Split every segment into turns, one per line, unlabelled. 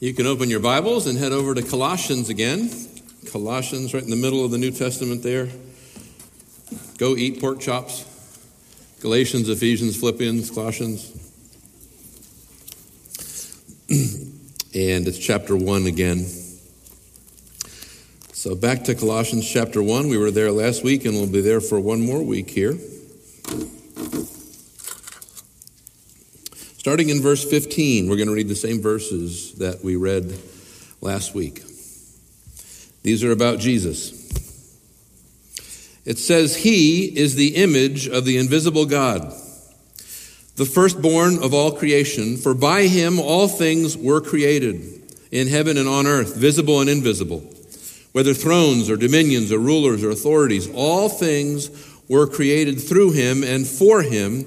You can open your Bibles and head over to Colossians again. Colossians, right in the middle of the New Testament there. Go eat pork chops. Galatians, Ephesians, Philippians, Colossians. and it's chapter 1 again. So back to Colossians chapter 1. We were there last week and we'll be there for one more week here. Starting in verse 15, we're going to read the same verses that we read last week. These are about Jesus. It says, He is the image of the invisible God, the firstborn of all creation, for by him all things were created, in heaven and on earth, visible and invisible. Whether thrones or dominions or rulers or authorities, all things were created through him and for him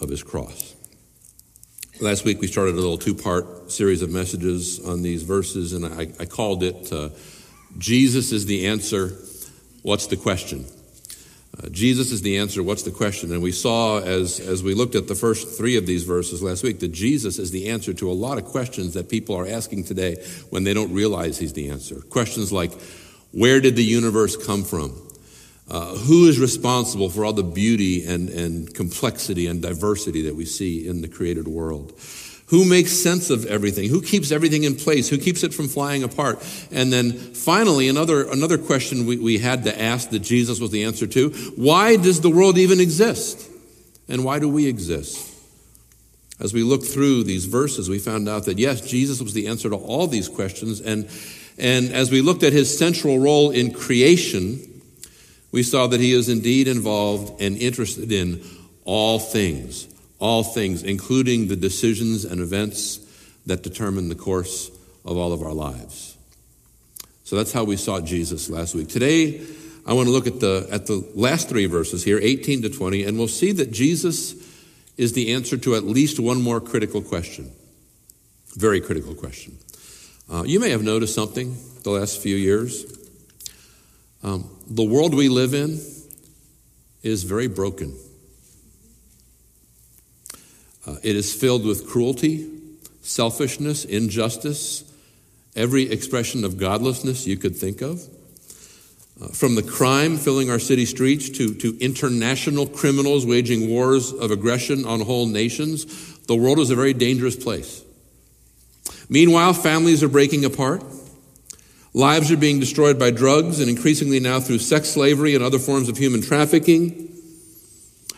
of his cross. Last week we started a little two part series of messages on these verses, and I, I called it uh, Jesus is the answer, what's the question? Uh, Jesus is the answer, what's the question? And we saw as, as we looked at the first three of these verses last week that Jesus is the answer to a lot of questions that people are asking today when they don't realize he's the answer. Questions like, where did the universe come from? Uh, who is responsible for all the beauty and, and complexity and diversity that we see in the created world? Who makes sense of everything? Who keeps everything in place? Who keeps it from flying apart? And then finally, another, another question we, we had to ask that Jesus was the answer to why does the world even exist? And why do we exist? As we look through these verses, we found out that yes, Jesus was the answer to all these questions. And, and as we looked at his central role in creation, we saw that he is indeed involved and interested in all things, all things, including the decisions and events that determine the course of all of our lives. So that's how we saw Jesus last week. Today, I want to look at the, at the last three verses here, 18 to 20, and we'll see that Jesus is the answer to at least one more critical question. Very critical question. Uh, you may have noticed something the last few years. Um, the world we live in is very broken. Uh, it is filled with cruelty, selfishness, injustice, every expression of godlessness you could think of. Uh, from the crime filling our city streets to, to international criminals waging wars of aggression on whole nations, the world is a very dangerous place. Meanwhile, families are breaking apart. Lives are being destroyed by drugs and increasingly now through sex slavery and other forms of human trafficking.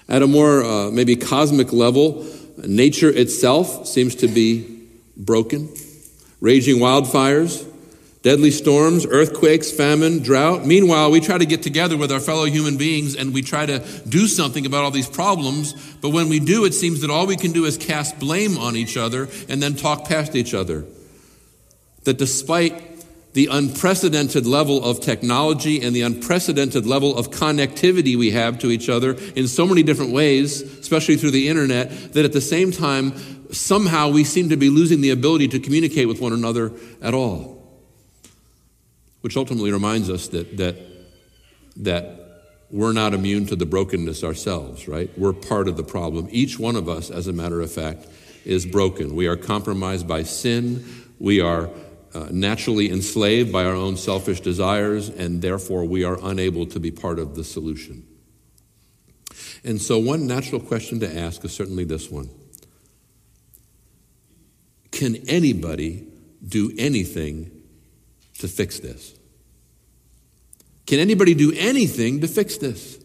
At a more uh, maybe cosmic level, nature itself seems to be broken. Raging wildfires, deadly storms, earthquakes, famine, drought. Meanwhile, we try to get together with our fellow human beings and we try to do something about all these problems. But when we do, it seems that all we can do is cast blame on each other and then talk past each other. That despite the unprecedented level of technology and the unprecedented level of connectivity we have to each other in so many different ways, especially through the internet, that at the same time, somehow we seem to be losing the ability to communicate with one another at all. Which ultimately reminds us that, that, that we're not immune to the brokenness ourselves, right? We're part of the problem. Each one of us, as a matter of fact, is broken. We are compromised by sin. We are uh, naturally enslaved by our own selfish desires, and therefore we are unable to be part of the solution. And so, one natural question to ask is certainly this one Can anybody do anything to fix this? Can anybody do anything to fix this?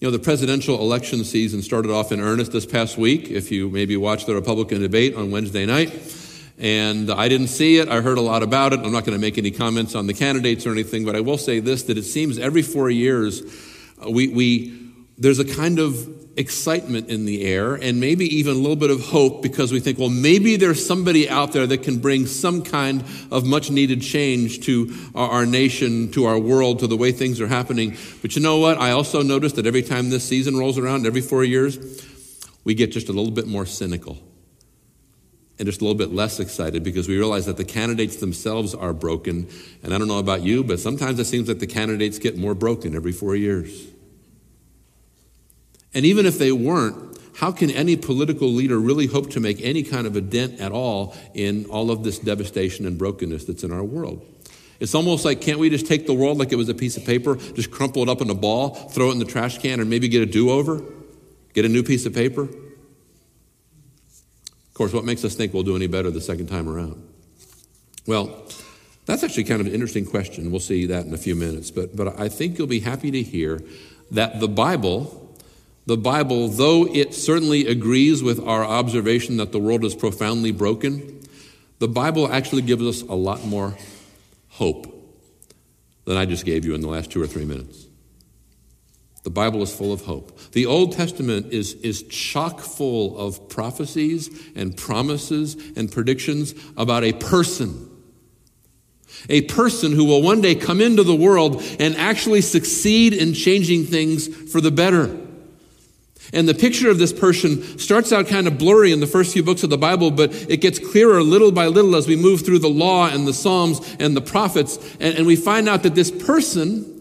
You know, the presidential election season started off in earnest this past week. If you maybe watched the Republican debate on Wednesday night, and I didn't see it. I heard a lot about it. I'm not going to make any comments on the candidates or anything, but I will say this that it seems every four years uh, we, we there's a kind of excitement in the air and maybe even a little bit of hope because we think, well, maybe there's somebody out there that can bring some kind of much needed change to our, our, nation, to our world, to the way things are happening. But you know what? I also noticed that every time this season rolls around, every four years, we get just a little bit more cynical and just a little bit less excited because we realize that the candidates themselves are broken. And I don't know about you, but sometimes it seems that the candidates get more broken every four years. And even if they weren't, how can any political leader really hope to make any kind of a dent at all in all of this devastation and brokenness that's in our world? It's almost like, can't we just take the world like it was a piece of paper, just crumple it up in a ball, throw it in the trash can, and maybe get a do over? Get a new piece of paper? Course, what makes us think we'll do any better the second time around? Well, that's actually kind of an interesting question. We'll see that in a few minutes. But, but I think you'll be happy to hear that the Bible the Bible, though it certainly agrees with our observation that the world is profoundly broken, the Bible actually gives us a lot more hope than I just gave you in the last two or three minutes. The Bible is full of hope. The Old Testament is, is chock full of prophecies and promises and predictions about a person. A person who will one day come into the world and actually succeed in changing things for the better. And the picture of this person starts out kind of blurry in the first few books of the Bible, but it gets clearer little by little as we move through the law and the Psalms and the prophets. And, and we find out that this person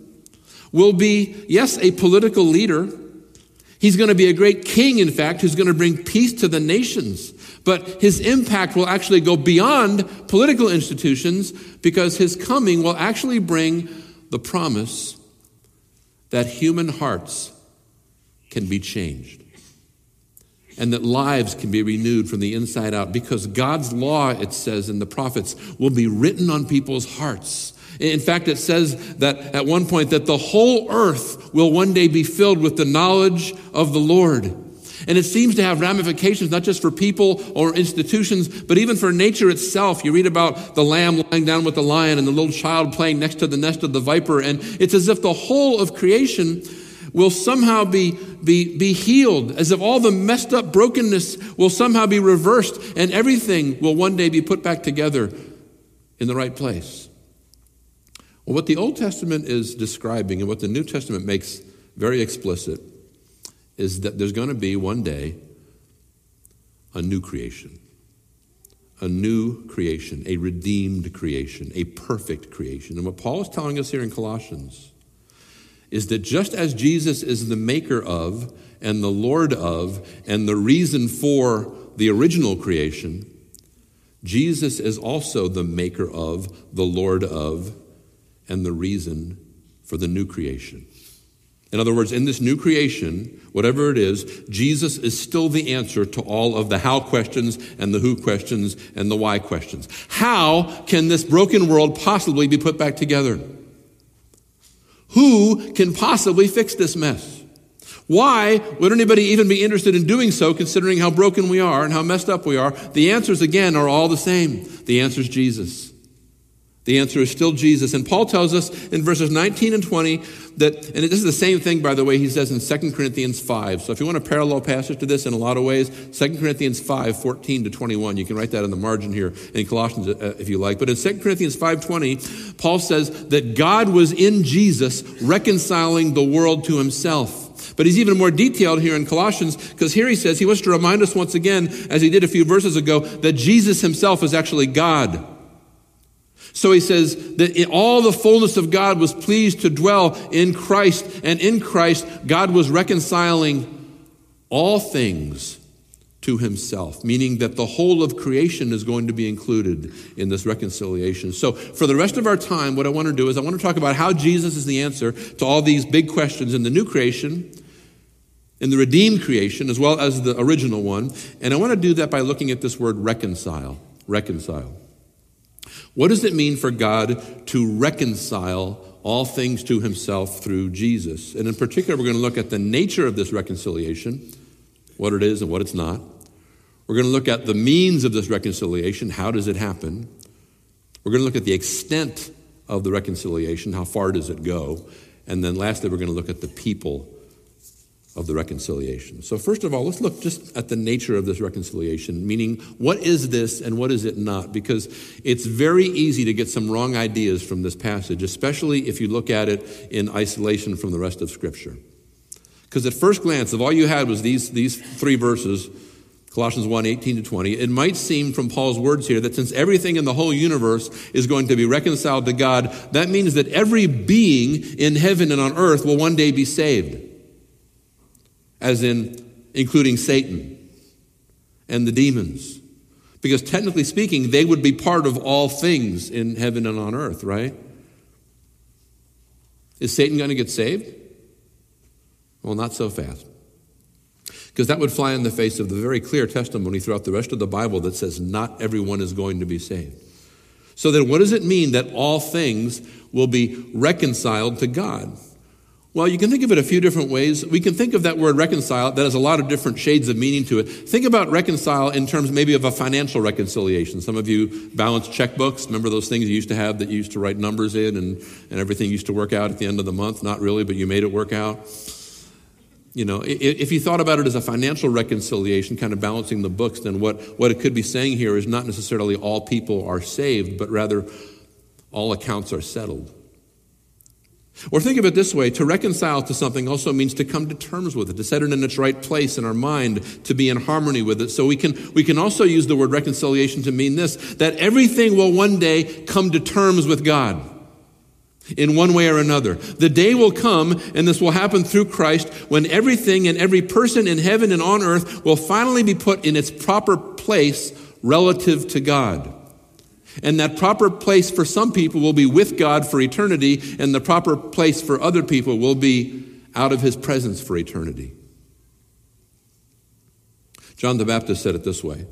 will be, yes, a political leader. He's going to be a great king, in fact, who's going to bring peace to the nations. But his impact will actually go beyond political institutions because his coming will actually bring the promise that human hearts can be changed. And that lives can be renewed from the inside out because God's law, it says in the prophets, will be written on people's hearts. In fact, it says that at one point that the whole earth will one day be filled with the knowledge of the Lord. And it seems to have ramifications not just for people or institutions, but even for nature itself. You read about the lamb lying down with the lion and the little child playing next to the nest of the viper, and it's as if the whole of creation will somehow be, be, be healed, as if all the messed up brokenness will somehow be reversed, and everything will one day be put back together in the right place. Well, what the Old Testament is describing and what the New Testament makes very explicit is that there's going to be one day a new creation. A new creation, a redeemed creation, a perfect creation. And what Paul is telling us here in Colossians is that just as Jesus is the maker of and the Lord of and the reason for the original creation, Jesus is also the maker of, the Lord of, and the reason for the new creation. In other words, in this new creation, whatever it is, Jesus is still the answer to all of the how questions and the who questions and the why questions. How can this broken world possibly be put back together? Who can possibly fix this mess? Why would anybody even be interested in doing so, considering how broken we are and how messed up we are? The answers, again, are all the same. The answer is Jesus. The answer is still Jesus. And Paul tells us in verses 19 and 20 that, and this is the same thing, by the way, he says in 2 Corinthians 5. So if you want a parallel passage to this in a lot of ways, 2 Corinthians 5, 14 to 21, you can write that in the margin here in Colossians uh, if you like. But in 2 Corinthians 5, 20, Paul says that God was in Jesus reconciling the world to himself. But he's even more detailed here in Colossians because here he says he wants to remind us once again, as he did a few verses ago, that Jesus himself is actually God. So he says that all the fullness of God was pleased to dwell in Christ, and in Christ, God was reconciling all things to himself, meaning that the whole of creation is going to be included in this reconciliation. So, for the rest of our time, what I want to do is I want to talk about how Jesus is the answer to all these big questions in the new creation, in the redeemed creation, as well as the original one. And I want to do that by looking at this word reconcile. Reconcile. What does it mean for God to reconcile all things to himself through Jesus? And in particular, we're going to look at the nature of this reconciliation, what it is and what it's not. We're going to look at the means of this reconciliation, how does it happen? We're going to look at the extent of the reconciliation, how far does it go? And then lastly, we're going to look at the people of the reconciliation. So, first of all, let's look just at the nature of this reconciliation, meaning what is this and what is it not? Because it's very easy to get some wrong ideas from this passage, especially if you look at it in isolation from the rest of Scripture. Because at first glance, if all you had was these, these three verses, Colossians 1 18 to 20, it might seem from Paul's words here that since everything in the whole universe is going to be reconciled to God, that means that every being in heaven and on earth will one day be saved as in including Satan and the demons. Because technically speaking, they would be part of all things in heaven and on earth, right? Is Satan going to get saved? Well, not so fast. Because that would fly in the face of the very clear testimony throughout the rest of the Bible that says not everyone is going to be saved. So then, what does it mean that all things will be reconciled to God? Well, you can think of it a few different ways. We can think of that word reconcile that has a lot of different shades of meaning to it. Think about reconcile in terms maybe of a financial reconciliation. Some of you balance checkbooks. Remember those things you used to have that you used to write numbers in and, and everything used to work out at the end of the month? Not really, but you made it work out. You know, if you thought about it as a financial reconciliation, kind of balancing the books, then what, what it could be saying here is not necessarily all people are saved, but rather all accounts are settled. Or think of it this way to reconcile to something also means to come to terms with it, to set it in its right place in our mind, to be in harmony with it. So we can, we can also use the word reconciliation to mean this that everything will one day come to terms with God in one way or another. The day will come, and this will happen through Christ, when everything and every person in heaven and on earth will finally be put in its proper place relative to God. And that proper place for some people will be with God for eternity, and the proper place for other people will be out of his presence for eternity. John the Baptist said it this way.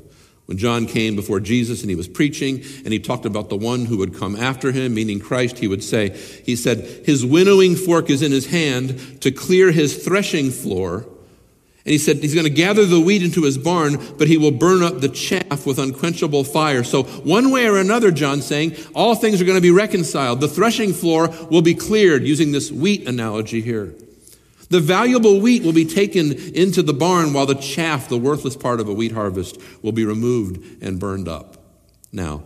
When John came before Jesus and he was preaching and he talked about the one who would come after him, meaning Christ, he would say, He said, His winnowing fork is in his hand to clear his threshing floor and he said he's going to gather the wheat into his barn, but he will burn up the chaff with unquenchable fire. So, one way or another, John's saying, all things are going to be reconciled. The threshing floor will be cleared, using this wheat analogy here. The valuable wheat will be taken into the barn, while the chaff, the worthless part of a wheat harvest, will be removed and burned up. Now,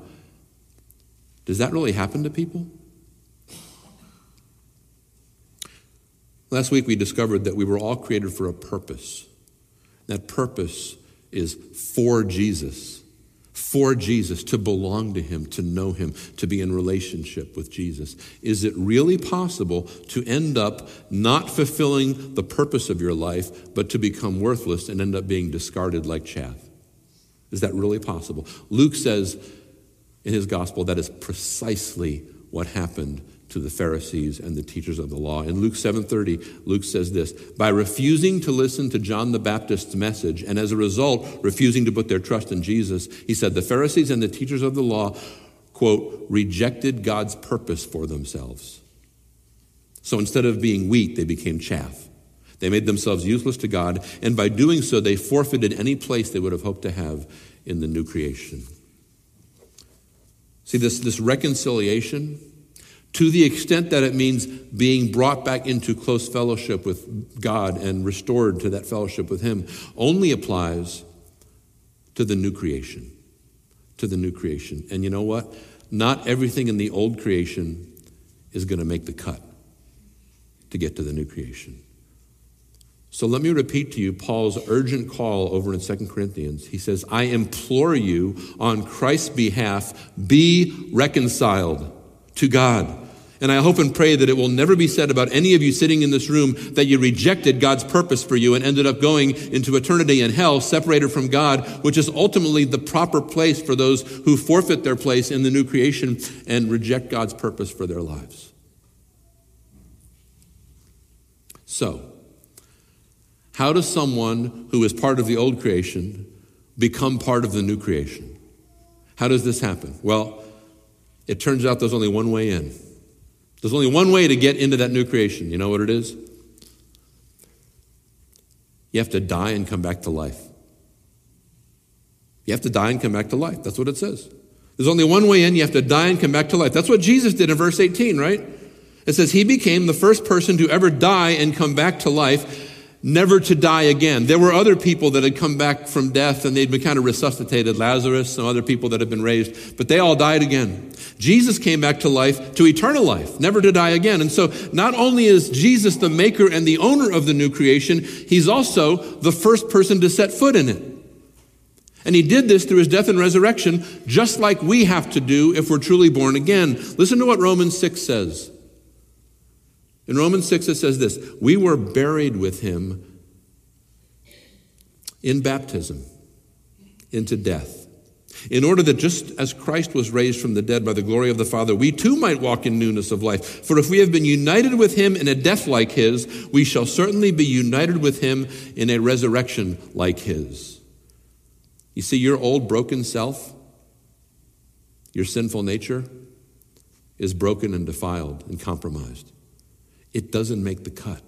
does that really happen to people? Last week we discovered that we were all created for a purpose. That purpose is for Jesus, for Jesus, to belong to Him, to know Him, to be in relationship with Jesus. Is it really possible to end up not fulfilling the purpose of your life, but to become worthless and end up being discarded like chaff? Is that really possible? Luke says in his gospel that is precisely what happened to the Pharisees and the teachers of the law. In Luke 7:30, Luke says this, by refusing to listen to John the Baptist's message and as a result refusing to put their trust in Jesus, he said the Pharisees and the teachers of the law quote rejected God's purpose for themselves. So instead of being wheat, they became chaff. They made themselves useless to God, and by doing so, they forfeited any place they would have hoped to have in the new creation. See, this, this reconciliation to the extent that it means being brought back into close fellowship with God and restored to that fellowship with Him, only applies to the new creation. To the new creation. And you know what? Not everything in the old creation is going to make the cut to get to the new creation. So let me repeat to you Paul's urgent call over in 2 Corinthians. He says, I implore you on Christ's behalf, be reconciled to God. And I hope and pray that it will never be said about any of you sitting in this room that you rejected God's purpose for you and ended up going into eternity in hell, separated from God, which is ultimately the proper place for those who forfeit their place in the new creation and reject God's purpose for their lives. So, how does someone who is part of the old creation become part of the new creation? How does this happen? Well, it turns out there's only one way in. There's only one way to get into that new creation. You know what it is? You have to die and come back to life. You have to die and come back to life. That's what it says. There's only one way in. You have to die and come back to life. That's what Jesus did in verse 18, right? It says, He became the first person to ever die and come back to life. Never to die again. There were other people that had come back from death and they'd been kind of resuscitated, Lazarus, some other people that had been raised, but they all died again. Jesus came back to life, to eternal life, never to die again. And so not only is Jesus the maker and the owner of the new creation, he's also the first person to set foot in it. And he did this through his death and resurrection, just like we have to do if we're truly born again. Listen to what Romans 6 says. In Romans 6, it says this We were buried with him in baptism into death, in order that just as Christ was raised from the dead by the glory of the Father, we too might walk in newness of life. For if we have been united with him in a death like his, we shall certainly be united with him in a resurrection like his. You see, your old broken self, your sinful nature, is broken and defiled and compromised it doesn't make the cut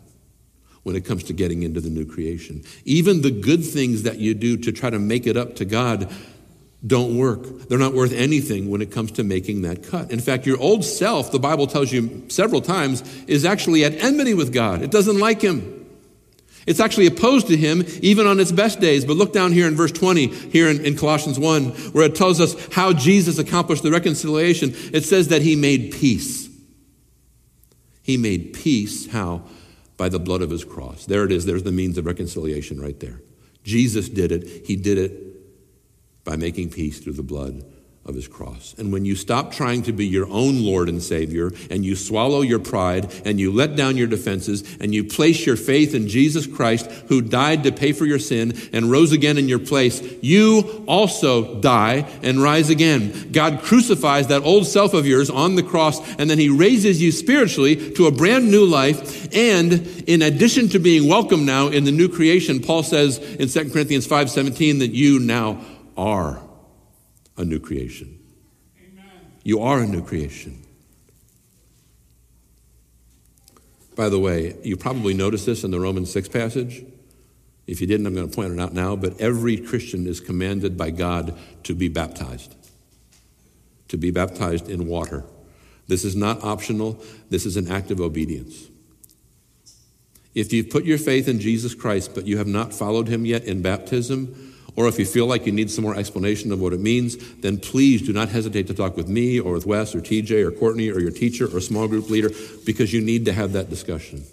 when it comes to getting into the new creation. Even the good things that you do to try to make it up to God don't work. They're not worth anything when it comes to making that cut. In fact, your old self, the Bible tells you several times, is actually at enmity with God. It doesn't like Him. It's actually opposed to Him even on its best days. But look down here in verse 20, here in, in Colossians 1, where it tells us how Jesus accomplished the reconciliation. It says that He made peace he made peace, how? By the blood of his cross. There it is. There's the means of reconciliation right there. Jesus did it. He did it by making peace through the blood of his cross. And when you stop trying to be your own Lord and Savior, and you swallow your pride, and you let down your defenses, and you place your faith in Jesus Christ, who died to pay for your sin and rose again in your place, you also die and rise again. God crucifies that old self of yours on the cross, and then he raises you spiritually to a brand new life. And in addition to being welcome now in the new creation, Paul says in 2 Corinthians 5:17 that you now are a new creation. Amen. You are a new creation. By the way, you probably noticed this in the Romans 6 passage. If you didn't, I'm going to point it out now. But every Christian is commanded by God to be baptized, to be baptized in water. This is not optional, this is an act of obedience. If you've put your faith in Jesus Christ, but you have not followed him yet in baptism, or if you feel like you need some more explanation of what it means, then please do not hesitate to talk with me or with Wes or TJ or Courtney or your teacher or small group leader because you need to have that discussion.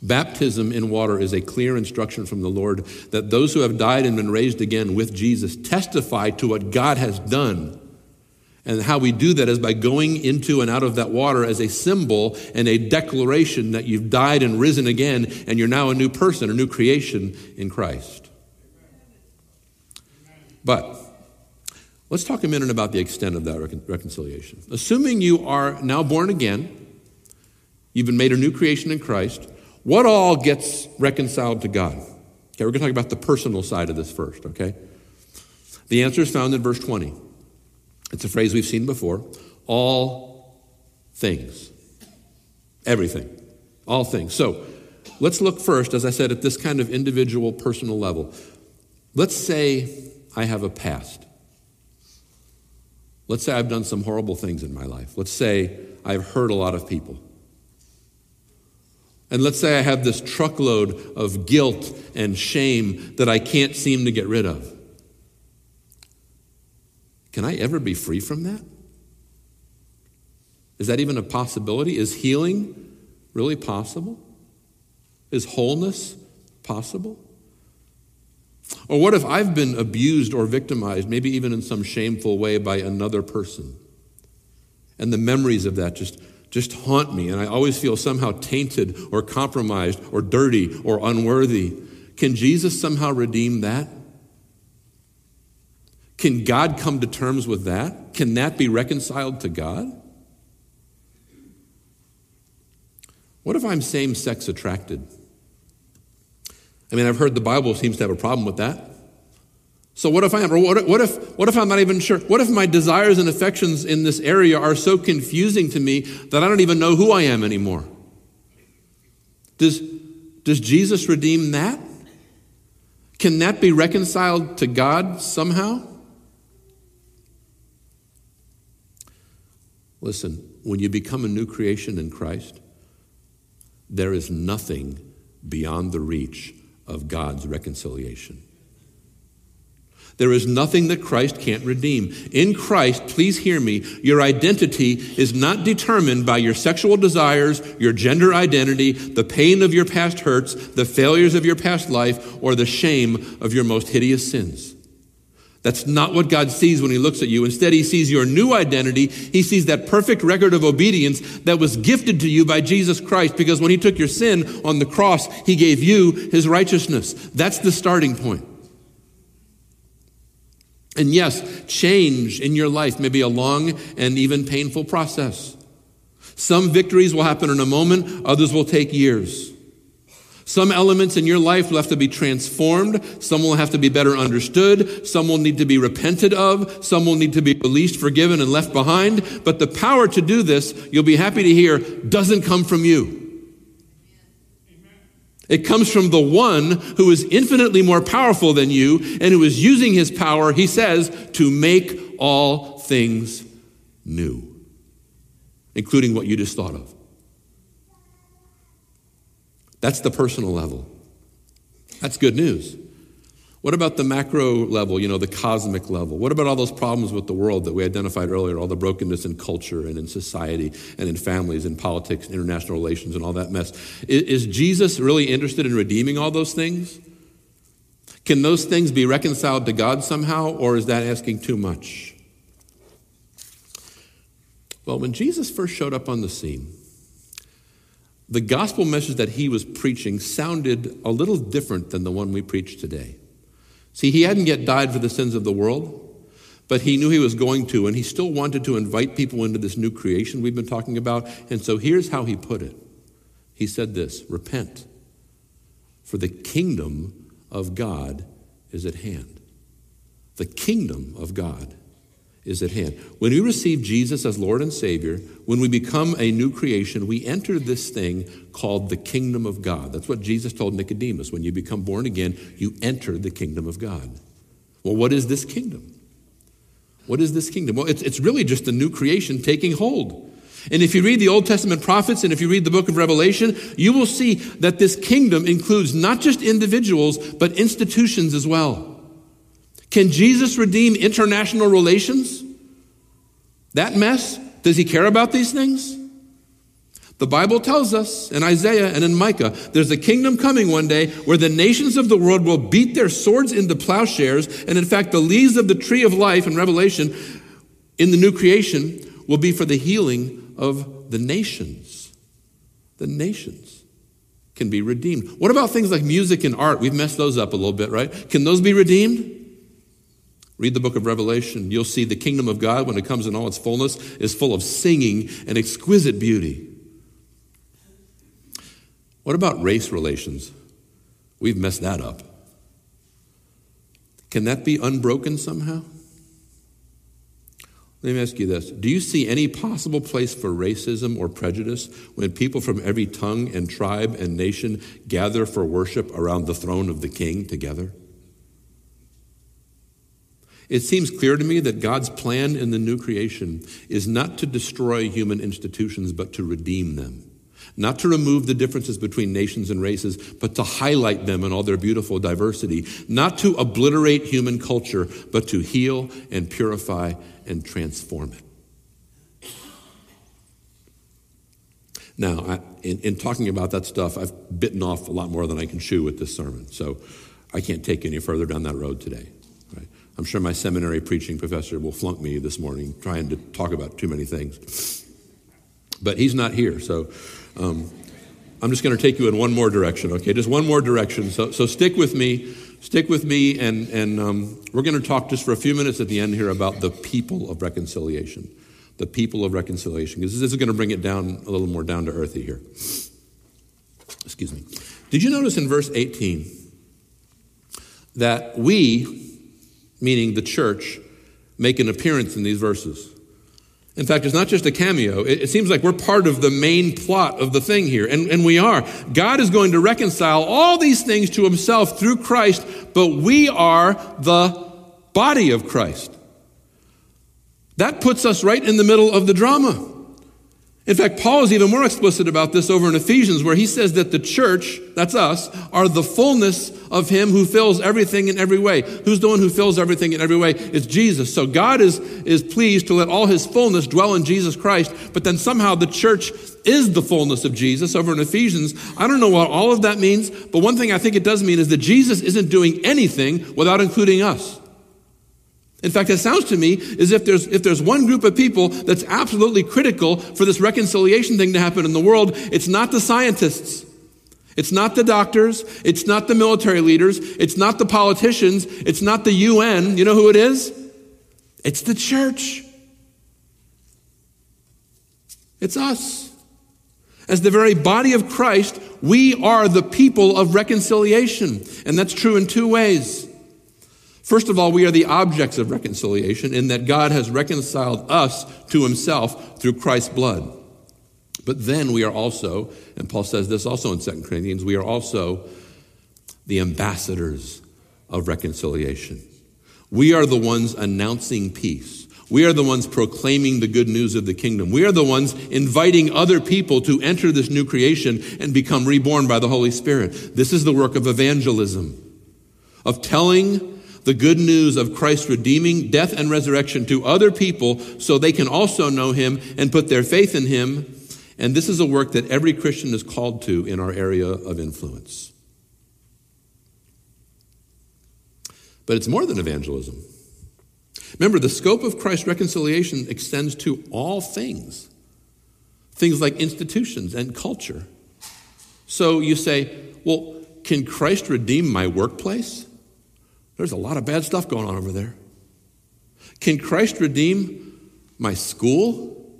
Baptism in water is a clear instruction from the Lord that those who have died and been raised again with Jesus testify to what God has done. And how we do that is by going into and out of that water as a symbol and a declaration that you've died and risen again and you're now a new person, a new creation in Christ. But let's talk a minute about the extent of that recon- reconciliation. Assuming you are now born again, you've been made a new creation in Christ, what all gets reconciled to God? Okay, we're going to talk about the personal side of this first, okay? The answer is found in verse 20. It's a phrase we've seen before. All things. Everything. All things. So let's look first, as I said, at this kind of individual personal level. Let's say I have a past. Let's say I've done some horrible things in my life. Let's say I've hurt a lot of people. And let's say I have this truckload of guilt and shame that I can't seem to get rid of. Can I ever be free from that? Is that even a possibility? Is healing really possible? Is wholeness possible? Or what if I've been abused or victimized, maybe even in some shameful way, by another person? And the memories of that just, just haunt me, and I always feel somehow tainted or compromised or dirty or unworthy. Can Jesus somehow redeem that? Can God come to terms with that? Can that be reconciled to God? What if I'm same sex attracted? I mean, I've heard the Bible seems to have a problem with that. So what if I am? Or what, what, if, what if I'm not even sure? What if my desires and affections in this area are so confusing to me that I don't even know who I am anymore? Does, does Jesus redeem that? Can that be reconciled to God somehow? Listen, when you become a new creation in Christ, there is nothing beyond the reach of God's reconciliation. There is nothing that Christ can't redeem. In Christ, please hear me, your identity is not determined by your sexual desires, your gender identity, the pain of your past hurts, the failures of your past life, or the shame of your most hideous sins. That's not what God sees when He looks at you. Instead, He sees your new identity. He sees that perfect record of obedience that was gifted to you by Jesus Christ because when He took your sin on the cross, He gave you His righteousness. That's the starting point. And yes, change in your life may be a long and even painful process. Some victories will happen in a moment, others will take years. Some elements in your life will have to be transformed. Some will have to be better understood. Some will need to be repented of. Some will need to be released, forgiven, and left behind. But the power to do this, you'll be happy to hear, doesn't come from you. It comes from the one who is infinitely more powerful than you and who is using his power, he says, to make all things new, including what you just thought of. That's the personal level. That's good news. What about the macro level, you know, the cosmic level? What about all those problems with the world that we identified earlier, all the brokenness in culture and in society and in families and politics and international relations and all that mess? Is Jesus really interested in redeeming all those things? Can those things be reconciled to God somehow, or is that asking too much? Well, when Jesus first showed up on the scene, the gospel message that he was preaching sounded a little different than the one we preach today. See, he hadn't yet died for the sins of the world, but he knew he was going to, and he still wanted to invite people into this new creation we've been talking about. And so here's how he put it He said this Repent, for the kingdom of God is at hand. The kingdom of God is at hand. When we receive Jesus as Lord and Savior, when we become a new creation, we enter this thing called the kingdom of God. That's what Jesus told Nicodemus. When you become born again, you enter the kingdom of God. Well, what is this kingdom? What is this kingdom? Well, it's, it's really just a new creation taking hold. And if you read the Old Testament prophets and if you read the book of Revelation, you will see that this kingdom includes not just individuals, but institutions as well. Can Jesus redeem international relations? That mess? Does he care about these things? The Bible tells us in Isaiah and in Micah, there's a kingdom coming one day where the nations of the world will beat their swords into plowshares. And in fact, the leaves of the tree of life in Revelation in the new creation will be for the healing of the nations. The nations can be redeemed. What about things like music and art? We've messed those up a little bit, right? Can those be redeemed? Read the book of Revelation. You'll see the kingdom of God, when it comes in all its fullness, is full of singing and exquisite beauty. What about race relations? We've messed that up. Can that be unbroken somehow? Let me ask you this Do you see any possible place for racism or prejudice when people from every tongue and tribe and nation gather for worship around the throne of the king together? It seems clear to me that God's plan in the new creation is not to destroy human institutions, but to redeem them. Not to remove the differences between nations and races, but to highlight them in all their beautiful diversity. Not to obliterate human culture, but to heal and purify and transform it. Now, I, in, in talking about that stuff, I've bitten off a lot more than I can chew with this sermon, so I can't take any further down that road today. I'm sure my seminary preaching professor will flunk me this morning trying to talk about too many things. But he's not here, so um, I'm just going to take you in one more direction, okay? Just one more direction. So, so stick with me. Stick with me, and, and um, we're going to talk just for a few minutes at the end here about the people of reconciliation. The people of reconciliation, because this is going to bring it down a little more down to earthy here. Excuse me. Did you notice in verse 18 that we, meaning the church, make an appearance in these verses. In fact, it's not just a cameo. It, seems like we're part of the main plot of the thing here, and, and we are. God is going to reconcile all these things to himself through Christ, but we are the body of Christ. That puts us right in the middle of the drama. In fact, Paul is even more explicit about this over in Ephesians, where he says that the church, that's us, are the fullness of him who fills everything in every way. Who's the one who fills everything in every way? It's Jesus. So God is, is pleased to let all his fullness dwell in Jesus Christ, but then somehow the church is the fullness of Jesus over in Ephesians. I don't know what all of that means, but one thing I think it does mean is that Jesus isn't doing anything without including us. In fact, it sounds to me as if there's, if there's one group of people that's absolutely critical for this reconciliation thing to happen in the world, it's not the scientists. It's not the doctors. It's not the military leaders. It's not the politicians. It's not the UN. You know who it is? It's the church. It's us. As the very body of Christ, we are the people of reconciliation. And that's true in two ways. First of all, we are the objects of reconciliation in that God has reconciled us to himself through Christ's blood. But then we are also, and Paul says this also in 2 Corinthians, we are also the ambassadors of reconciliation. We are the ones announcing peace. We are the ones proclaiming the good news of the kingdom. We are the ones inviting other people to enter this new creation and become reborn by the Holy Spirit. This is the work of evangelism, of telling the good news of Christ's redeeming death and resurrection to other people so they can also know him and put their faith in him. And this is a work that every Christian is called to in our area of influence. But it's more than evangelism. Remember, the scope of Christ's reconciliation extends to all things, things like institutions and culture. So you say, well, can Christ redeem my workplace? There's a lot of bad stuff going on over there. Can Christ redeem my school?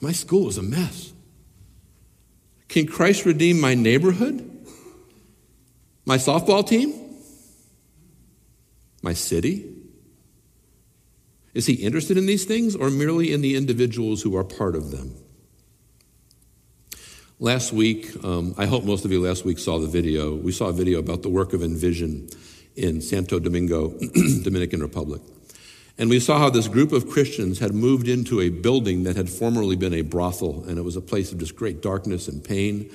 My school is a mess. Can Christ redeem my neighborhood? My softball team? My city? Is he interested in these things or merely in the individuals who are part of them? Last week, um, I hope most of you last week saw the video. We saw a video about the work of Envision in Santo Domingo, Dominican Republic. And we saw how this group of Christians had moved into a building that had formerly been a brothel, and it was a place of just great darkness and pain.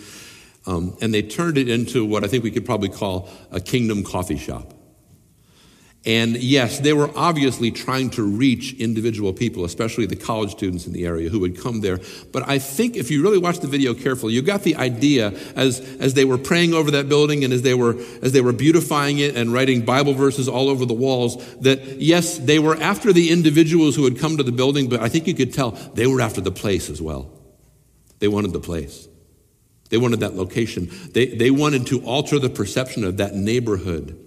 Um, and they turned it into what I think we could probably call a kingdom coffee shop. And yes, they were obviously trying to reach individual people, especially the college students in the area who would come there. But I think if you really watch the video carefully, you got the idea as, as they were praying over that building and as they were, as they were beautifying it and writing Bible verses all over the walls that yes, they were after the individuals who had come to the building, but I think you could tell they were after the place as well. They wanted the place. They wanted that location. They, they wanted to alter the perception of that neighborhood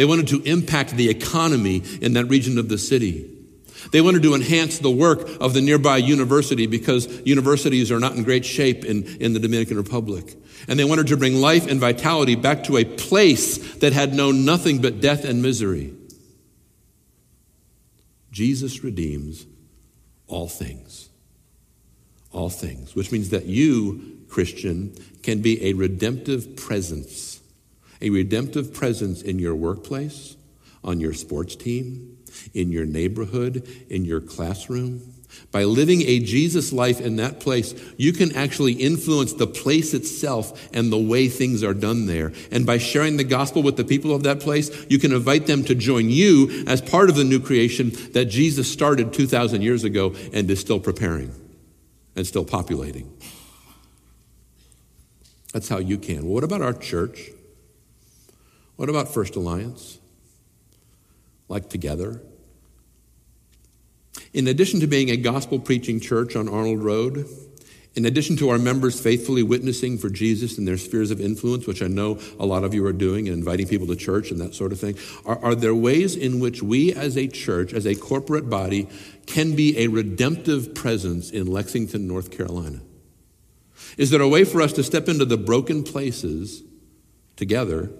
they wanted to impact the economy in that region of the city. They wanted to enhance the work of the nearby university because universities are not in great shape in, in the Dominican Republic. And they wanted to bring life and vitality back to a place that had known nothing but death and misery. Jesus redeems all things. All things, which means that you, Christian, can be a redemptive presence a redemptive presence in your workplace, on your sports team, in your neighborhood, in your classroom. By living a Jesus life in that place, you can actually influence the place itself and the way things are done there. And by sharing the gospel with the people of that place, you can invite them to join you as part of the new creation that Jesus started 2,000 years ago and is still preparing and still populating. That's how you can. Well, what about our church? What about First Alliance? Like Together? In addition to being a gospel preaching church on Arnold Road, in addition to our members faithfully witnessing for Jesus in their spheres of influence, which I know a lot of you are doing and inviting people to church and that sort of thing, are, are, there ways in which we as a church, as a corporate body, can be a redemptive presence in Lexington, North Carolina? Is there a way for us to step into the broken places together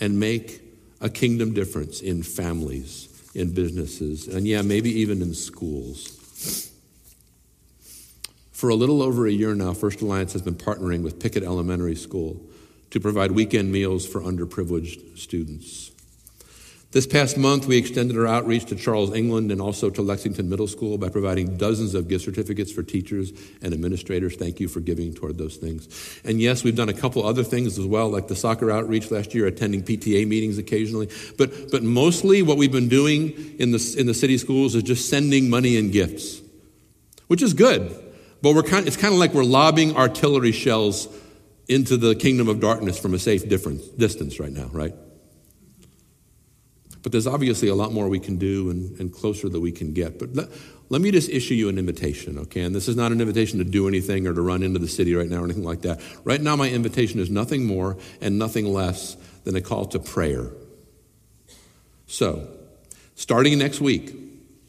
and make a kingdom difference in families, in businesses, and yeah, maybe even in schools. For a little over a year now, First Alliance has been partnering with Pickett Elementary School to provide weekend meals for underprivileged students. This past month, we extended our outreach to Charles, England, and also to Lexington Middle School by providing dozens of gift certificates for teachers and administrators. Thank you for giving toward those things. And yes, we've done a couple other things as well, like the soccer outreach last year, attending PTA meetings occasionally. But, but mostly, what we've been doing in the, in the city schools is just sending money and gifts, which is good. But we're kind, it's kind of like we're lobbing artillery shells into the kingdom of darkness from a safe difference, distance right now, right? But there's obviously a lot more we can do and, and closer that we can get. But let, let me just issue you an invitation, okay? And this is not an invitation to do anything or to run into the city right now or anything like that. Right now, my invitation is nothing more and nothing less than a call to prayer. So, starting next week,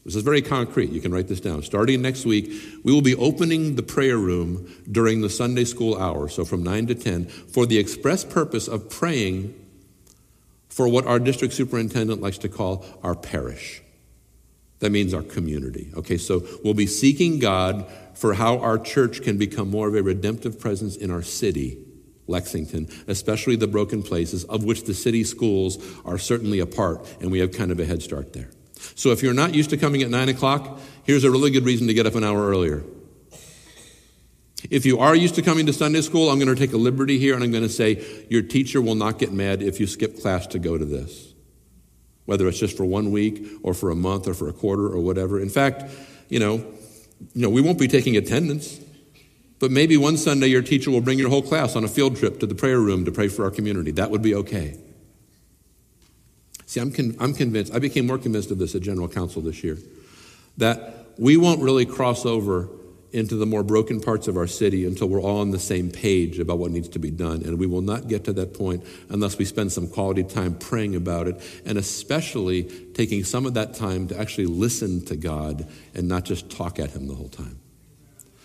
this is very concrete. You can write this down. Starting next week, we will be opening the prayer room during the Sunday school hour, so from 9 to 10, for the express purpose of praying for what our district superintendent likes to call our parish. That means our community. Okay, so we'll be seeking God for how our church can become more of a redemptive presence in our city, Lexington, especially the broken places, of which the city schools are certainly a part, and we have kind of a head start there. So if you're not used to coming at 9 o'clock, here's a really good reason to get up an hour earlier. If you are used to coming to Sunday school, I'm going to take a liberty here and I'm going to say your teacher will not get mad if you skip class to go to this, whether it's just for one week or for a month or for a quarter or whatever. In fact, you know, you know, we won't be taking attendance, but maybe one Sunday your teacher will bring your whole class on a field trip to the prayer room to pray for our community. That would be okay. See, I'm, con- I'm convinced, I became more convinced of this at General Council this year, that we won't really cross over into the more broken parts of our city until we're all on the same page about what needs to be done. And we will not get to that point unless we spend some quality time praying about it, and especially taking some of that time to actually listen to God and not just talk at Him the whole time.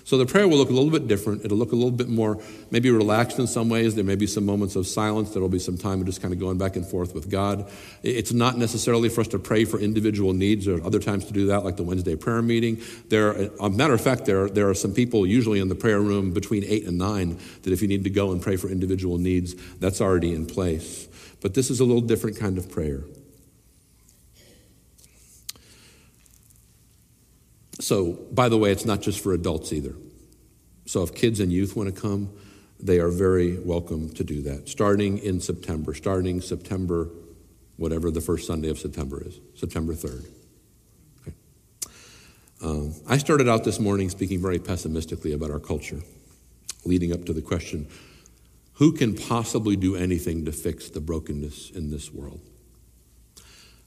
So the prayer will look a little bit different. It'll look a little bit more maybe relaxed in some ways. There may be some moments of silence. There will be some time of just kind of going back and forth with God. It's not necessarily for us to pray for individual needs. There are other times to do that, like the Wednesday prayer meeting. There, are, a matter of fact, there, there are some people usually in the prayer room between 8 and 9 that if you need to go and pray for individual needs, that's already in place. But this is a little different kind of prayer. So, by the way, it's not just for adults either. So, if kids and youth want to come, they are very welcome to do that, starting in September, starting September, whatever the first Sunday of September is, September 3rd. Okay. Um, I started out this morning speaking very pessimistically about our culture, leading up to the question who can possibly do anything to fix the brokenness in this world?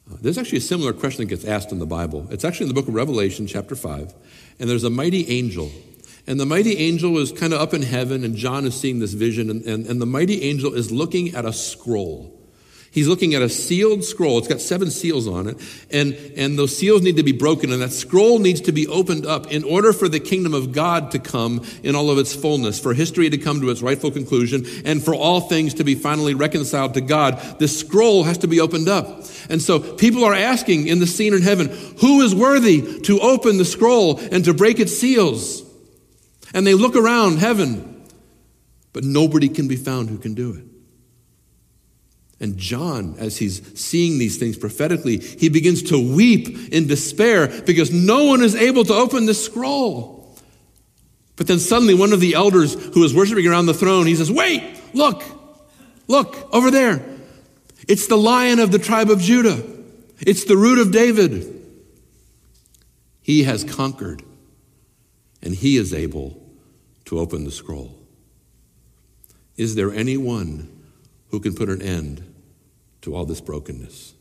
There's actually a similar question that gets asked in the Bible. It's actually in the book of Revelation, chapter 5. And there's a mighty angel. And the mighty angel is kind of up in heaven, and John is seeing this vision. And, and, and the mighty angel is looking at a scroll. He's looking at a sealed scroll. It's got seven seals on it. And, and those seals need to be broken, and that scroll needs to be opened up in order for the kingdom of God to come in all of its fullness, for history to come to its rightful conclusion, and for all things to be finally reconciled to God. The scroll has to be opened up. And so people are asking in the scene in heaven, who is worthy to open the scroll and to break its seals? And they look around heaven, but nobody can be found who can do it. And John, as he's seeing these things prophetically, he begins to weep in despair because no one is able to open the scroll. But then suddenly, one of the elders who is worshiping around the throne, he says, Wait, look, look over there. It's the lion of the tribe of Judah, it's the root of David. He has conquered, and he is able to open the scroll. Is there anyone who can put an end to all this brokenness?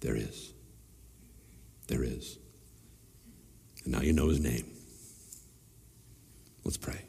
There is. There is. And now you know his name. Let's pray.